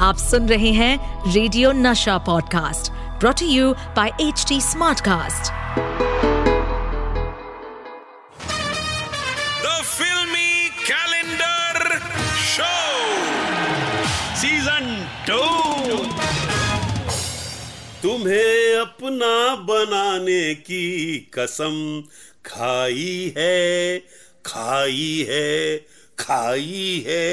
आप सुन रहे हैं radio Nasha podcast brought you by H T smartcast the filmy calendar show season two तुम्हें अपना बनाने की कसम खाई है खाई है खाई है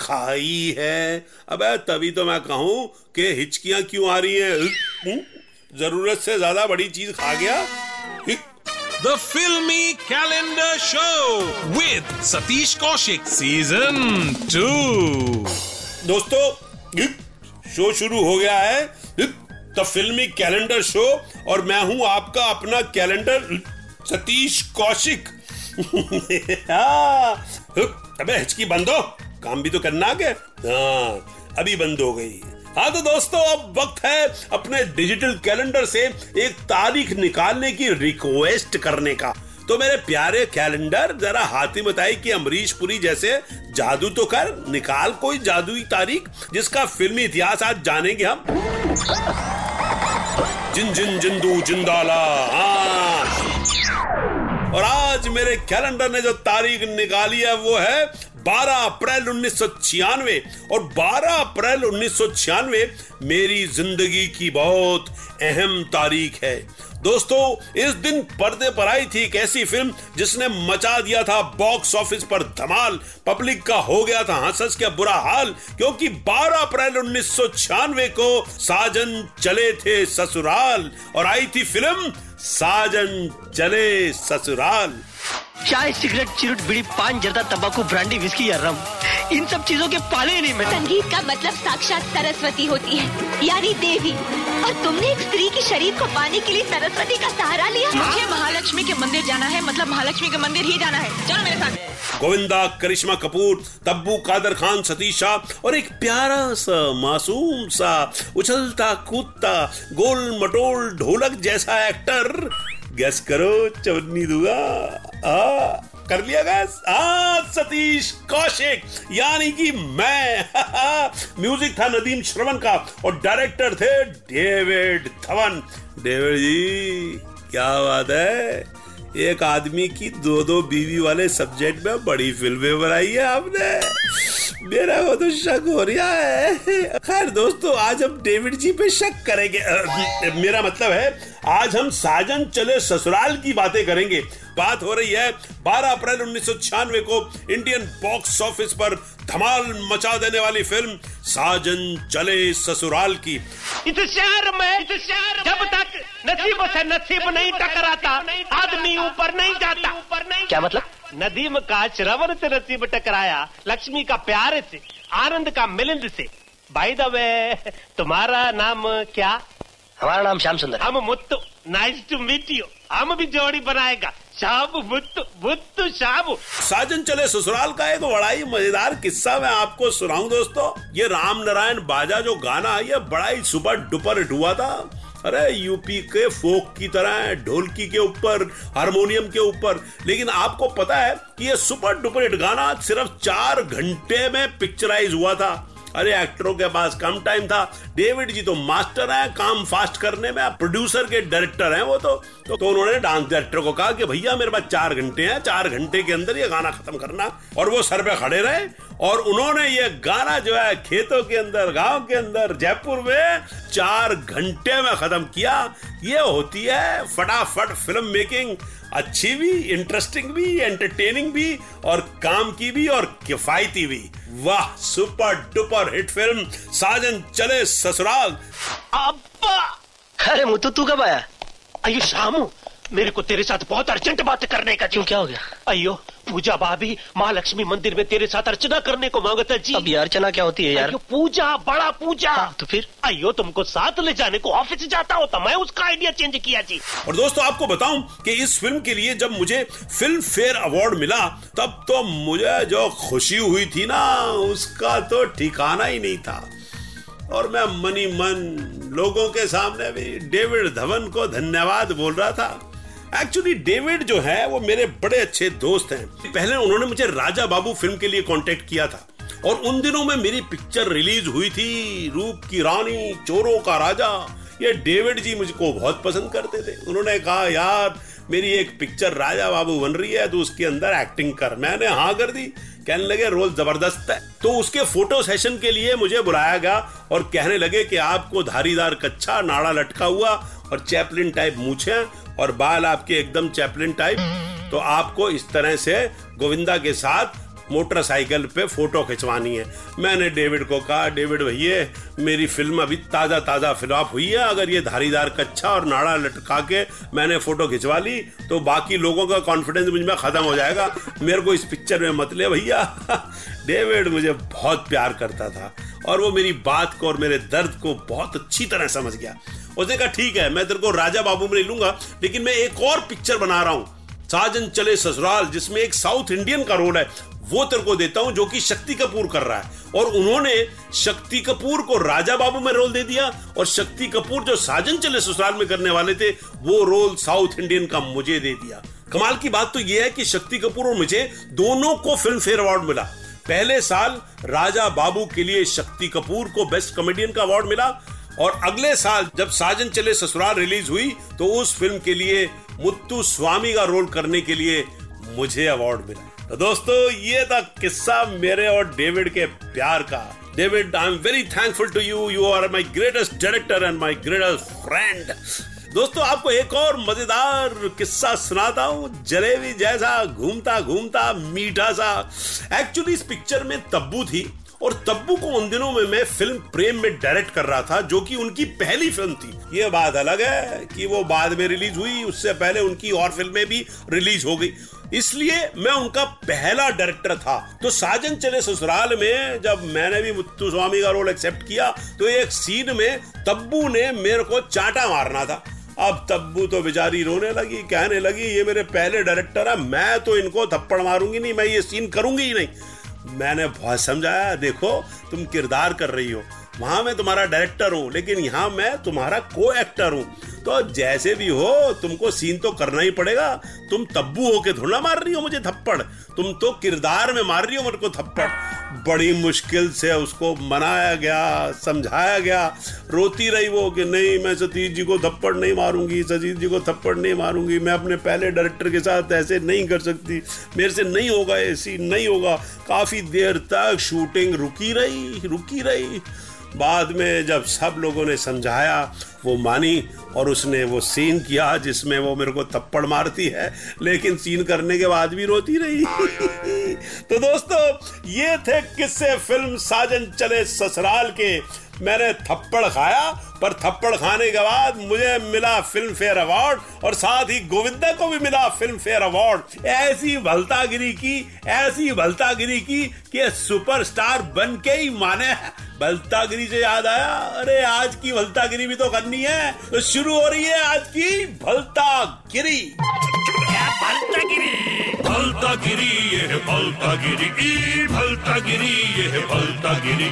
खाई है। अबे तभी तो मैं कहूँ कि हिचकियाँ क्यों आ रही हैं? ज़रूरत से ज़्यादा बड़ी चीज़ खा गया? The filmy calendar show Show with Satish Kaushik Season 2 दोस्तों शो शुरू हो गया है। द फिल्मी कैलेंडर शो और मैं हूँ आपका अपना कैलेंडर सतीश कौशिक हाँ, अबे हिचकी बंद हो। काम भी तो करना आगे हाँ अभी बंद हो गई। हाँ तो दोस्तों, अब वक्त है अपने डिजिटल कैलेंडर से एक तारीख निकालने की रिक्वेस्ट करने का। तो मेरे प्यारे कैलेंडर, जरा हाथी बताई कि अमरीश पुरी जैसे जादू तो कर, निकाल कोई जादुई तारीख, जिसका फिल्मी इतिहास आज जानेंगे हम। जिन जिन जिंदू जिंदाला हाँ। और आज मेरे कैलेंडर ने जो तारीख निकाली है, वो है 12 अप्रैल उन्नीस सौ छियानवे और 12 अप्रैल उन्नीस मेरी ज़िंदगी की बहुत अहम तारीख है। दोस्तों, इस दिन पर्दे पर आई थी एक ऐसी फ़िल्म जिसने मचा दिया था बॉक्स ऑफ़िस पर धमाल। पब्लिक का हो गया था हंस हंस के बुरा हाल, क्योंकि 12 अप्रैल उन्नीस सौ छियानवे को साजन चले थे ससुराल और आई थी फ़िल्म साजन चले ससुराल। चाय सिगरेट चिरुट बीड़ी पान जर्दा तंबाकू ब्रांडी विस्की या रम इन सब चीज़ों के पाले ही नहीं मैं। संगीत का मतलब साक्षात सरस्वती होती है यानी देवी। और तुमने एक स्त्री के शरीर को पाने के लिए सरस्वती का सहारा लिया। मुझे महालक्ष्मी के मंदिर जाना है मतलब महालक्ष्मी के मंदिर ही जाना है। चलो मेरे साथ। गोविंदा करिश्मा कपूर तब्बू कादर खान सतीश शाह और एक प्यारा सा मासूम सा उछलता कूदता गोल मटोल ढोलक जैसा एक्टर गैस करो चवन्नी दूँगा। आ, कर लिया गैस आ सतीश कौशिक यानी कि मैं। म्यूज़िक था नदीम श्रवण का और डायरेक्टर थे डेविड धवन। डेविड जी क्या बात है? एक आदमी की दो दो बीवी वाले सब्जेक्ट में बड़ी फ़िल्में बनाई है आपने। मेरा वो तो शक हो रहा है। खैर दोस्तों आज हम डेविड जी पे शक करेंगे। मेरा मतलब है आज हम साजन चले ससुराल की बातें करेंगे। बात हो रही है 12 अप्रैल उन्नीस सौ छियानवे को इंडियन बॉक्स ऑफ़िस पर धमाल मचा देने वाली फ़िल्म साजन चले ससुराल की। इस शहर में इस शहर जब तक नसीब से नसीब नहीं टकराता आदमी ऊपर नहीं जाता। ऊपर नहीं क्या मतलब? नदीम का श्रवण से नसीब टकराया लक्ष्मी का प्यार से आनंद का मिलिंद से। बाय द वे तुम्हारा नाम क्या? हमारा नाम श्याम सुंदर हम Muthu nice to meet you हम भी जोड़ी बनाएगा। शाम मुत्तु मुत्तु शाम साजन चले ससुराल का एक बड़ा ही मज़ेदार किस्सा मैं आपको सुनाऊं दोस्तों। ये राम नारायण बाजा जो गाना है ये बड़ा ही सुपर डुपर हिट हुआ था। अरे यूपी के फोक की तरह है ढोलकी के ऊपर हारमोनियम के ऊपर। लेकिन आपको पता है कि ये सुपर डुपर हिट गाना सिर्फ़ चार घंटे में पिक्चराइज हुआ था। अरे एक्टरों के पास कम टाइम था। डेविड जी तो मास्टर हैं काम फास्ट करने में। प्रोड्यूसर के डायरेक्टर हैं वो तो। तो, तो उन्होंने डांस डायरेक्टर को कहा कि भैया मेरे पास चार घंटे हैं। चार घंटे के अंदर ये गाना खत्म करना। और वो सर पे खड़े रहे। और उन्होंने ये गाना जो है खेतों के अंदर गाँव के अंदर जयपुर में चार घंटे में खत्म किया। ये होती है फटाफट फ़िल्म मेकिंग अच्छी भी इंटरेस्टिंग भी एंटरटेनिंग भी और काम की भी और किफायती भी। वाह super duper hit film Saajan Chale Sasural. अब्बा! अरे मुतु तू कब आया? अयो शामू। मेरे को तेरे साथ बहुत अर्जेंट बात करने का क्यों क्या हो गया? अयो पूजा भाभी महालक्ष्मी मंदिर में तेरे साथ अर्चना करने को माँगता जी। अब ये अर्चना क्या होती है यार? अयो पूजा बड़ा पूजा। तो फिर? अयो तुमको साथ ले जाने को ऑफ़िस जाता होता मैं उसका आइडिया चेंज किया जी। और दोस्तों आपको बताऊँ कि इस फ़िल्म के लिए जब मुझे फ़िल्म फेयर अवार्ड मिला तब तो मुझे जो खुशी हुई थी ना उसका तो ठिकाना ही नहीं था। और मैं मनी मन लोगों के सामने भी डेविड धवन को धन्यवाद बोल रहा था। एक्चुअली डेविड जो है, वो मेरे बड़े अच्छे दोस्त हैं। पहले उन्होंने मुझे राजा बाबू फ़िल्म के लिए कांटेक्ट किया था। और उन दिनों में मेरी पिक्चर रिलीज़ हुई थी, रूप की रानी, चोरों का राजा। ये डेविड जी मुझको बहुत पसंद करते थे। उन्होंने कहा, यार, मेरी एक पिक्चर राजा बाबू बन रही है तो उसके अंदर एक्टिंग कर। मैंने हाँ कर दी। कहने लगे, रोल ज़बरदस्त है। तो उसके फ़ोटो सेशन के लिए मुझे बुलाया गया और कहने लगे कि आपको धारीदार कच्चा नाड़ा लटका हुआ और चैपलिन टाइप मूछे और बाल आपके एकदम चैपलिन टाइप तो आपको इस तरह से गोविंदा के साथ मोटरसाइकिल पे फ़ोटो खिंचवानी है। मैंने डेविड को कहा, डेविड भैया, मेरी फ़िल्म अभी ताज़ा ताज़ा फिलॉप हुई है, अगर ये धारीदार कच्चा और नाड़ा लटका के मैंने फ़ोटो खिंचवा ली तो बाकी लोगों का कॉन्फिडेंस मुझमें ख़त्म हो जाएगा। मेरे को इस पिक्चर में मत ले भैया। डेविड मुझे बहुत प्यार करता था और वो मेरी बात को और मेरे दर्द को बहुत अच्छी तरह समझ गया। उसने कहा, ठीक है, मैं तेरे को राजा बाबू में नहीं लूँगा, लेकिन मैं एक और पिक्चर बना रहा हूँ। साजन चले ससुराल, जिसमें एक साउथ इंडियन का रोल है, वो तेरे को देता हूँ, जो कि शक्ति कपूर कर रहा है। और उन्होंने शक्ति कपूर को राजा बाबू में रोल दे दिया, और शक्ति कपूर जो साजन चले ससुराल में करने वाले थे, वो रोल साउथ इंडियन का मुझे दे दिया। कमाल की बात तो यह है कि शक्ति कपूर और मुझे दोनों को फ़िल्म फेयर अवार्ड मिला। पहले साल राजा बाबू के लिए शक्ति कपूर को बेस्ट कॉमेडियन का अवार्ड मिला और अगले साल जब साजन चले ससुराल रिलीज़ हुई तो उस फ़िल्म के लिए मुत्तु स्वामी का रोल करने के लिए मुझे अवार्ड मिला। तो दोस्तों, ये था किस्सा मेरे और डेविड के प्यार का। David I am very thankful to you you are my greatest director and my greatest friend दोस्तों, आपको एक और मज़ेदार किस्सा सुनाता हूँ। जलेबी जैसा घूमता घूमता मीठा सा। एक्चुअली इस पिक्चर में तब्बू थी। और तब्बू को उन दिनों में मैं फ़िल्म प्रेम में डायरेक्ट कर रहा था, जो कि उनकी पहली फ़िल्म थी। ये बात अलग है कि वो बाद में रिलीज़ हुई, उससे पहले उनकी और फ़िल्में भी रिलीज़ हो गई। इसलिए मैं उनका पहला डायरेक्टर था। तो साजन चले ससुराल में, जब मैंने भी मुत्तु स्वामी का रोल एक्सेप्ट किया तो एक सीन में तब्बू ने मेरे को चाटा मारना था। अब तब्बू तो बेचारी रोने लगी, कहने लगी, ये मेरे पहले डायरेक्टर है, मैं तो इनको थप्पड़ मारूँगी नहीं, मैं ये सीन करूँगी ही नहीं। मैंने बहुत समझाया, देखो, तुम किरदार कर रही हो। वहाँ मैं तुम्हारा डायरेक्टर हूँ, लेकिन यहाँ मैं तुम्हारा को एक्टर हूँ। तो जैसे भी हो, तुमको सीन तो करना ही पड़ेगा। तुम तब्बू होके थोड़ा मार रही हो मुझे थप्पड़। तुम तो किरदार में मार रही हो मेरे को थप्पड़। बड़ी मुश्किल से उसको मनाया गया, समझाया गया। रोती रही वो कि नहीं, मैं सतीश जी को थप्पड़ नहीं मारूँगी सतीश जी को थप्पड़ नहीं मारूँगी। मैं अपने पहले डायरेक्टर के साथ ऐसे नहीं कर सकती। मेरे से नहीं होगा ऐसी नहीं होगा। काफ़ी देर तक शूटिंग रुकी रही रुकी रही। बाद में जब सब लोगों ने समझाया, वो मानी और उसने वो सीन किया जिसमें वो मेरे को थप्पड़ मारती है, लेकिन सीन करने के बाद भी रोती रही। तो दोस्तों, ये थे किस्से फ़िल्म साजन चले ससुराल के। मैंने थप्पड़ खाया, पर थप्पड़ खाने के बाद मुझे मिला फ़िल्म फेयर अवार्ड और साथ ही गोविंदा को भी मिला फ़िल्म फेयर अवार्ड। ऐसी भलतागिरी की, ऐसी भलतागिरी की कि सुपरस्टार बन के ही माने भलतागिरी से याद आया? अरे आज की भलतागिरी भी तो करनी है। तो शुरू हो रही है आज की भलतागिरी भलतागिरी भलतागिरी ये भलतागिरी ई भलतागिरी ये भलतागिरी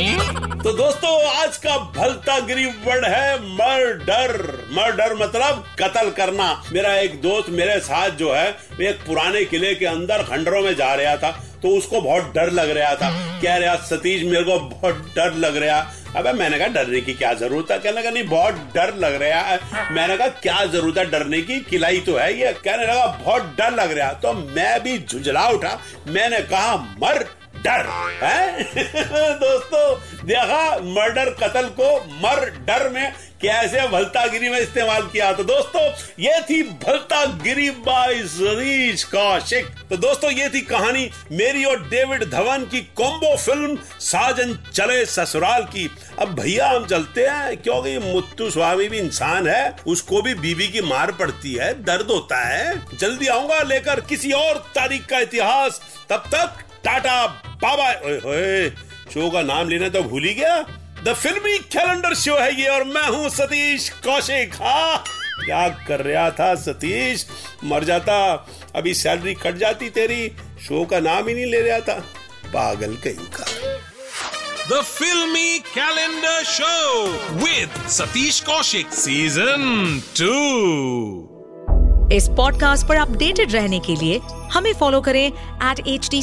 ई। तो दोस्तों आज का भलतागिरी वर्ड है मर्डर। मर्डर मतलब कत्ल करना। मेरा एक दोस्त मेरे साथ जो है एक पुराने किले के अंदर खंडरों में जा रहा था। तो उसको बहुत डर लग रहा था। कह रहा, सतीश, मेरे को बहुत डर लग रहा। अबे, मैंने कहा, डरने की क्या ज़रूरत है? कहने लगा, नहीं, बहुत डर लग रहा है। मैंने कहा, क्या ज़रूरत है डरने की? किलाई तो है ये। कहने लगा, बहुत डर लग रहा तो मैं भी झुंझला उठा। मैंने कहा, मर डर, है? दोस्तों, देखा, मर्डर कत्ल को मर, डर में कैसे भलतागिरी में इस्तेमाल किया? तो दोस्तों, ये थी भलतागिरी बाय सतीश कौशिक तो दोस्तों, ये थी कहानी मेरी और डेविड धवन की कॉम्बो फ़िल्म साजन चले ससुराल की। अब भैया, हम चलते हैं, क्योंकि मुत्तु स्वामी भी इंसान है, उसको भी बीबी की मार पड़ती है, दर्द होता है। जल्दी आऊँगा लेकर किसी और तारीख का इतिहास। तब तक, टाटा बाबा शो का नाम लेना तो भूल ही गया। द फिल्मी कैलेंडर शो है ये और मैं हूँ सतीश कौशिक हाँ क्या कर रहा था सतीश मर जाता अभी सैलरी कट जाती तेरी शो का नाम ही नहीं ले रहा था। पागल कहीं का। The filmy calendar show with Satish Kaushik season two इस पॉडकास्ट पर अपडेटेड रहने के लिए हमें फॉलो करें एट एच डी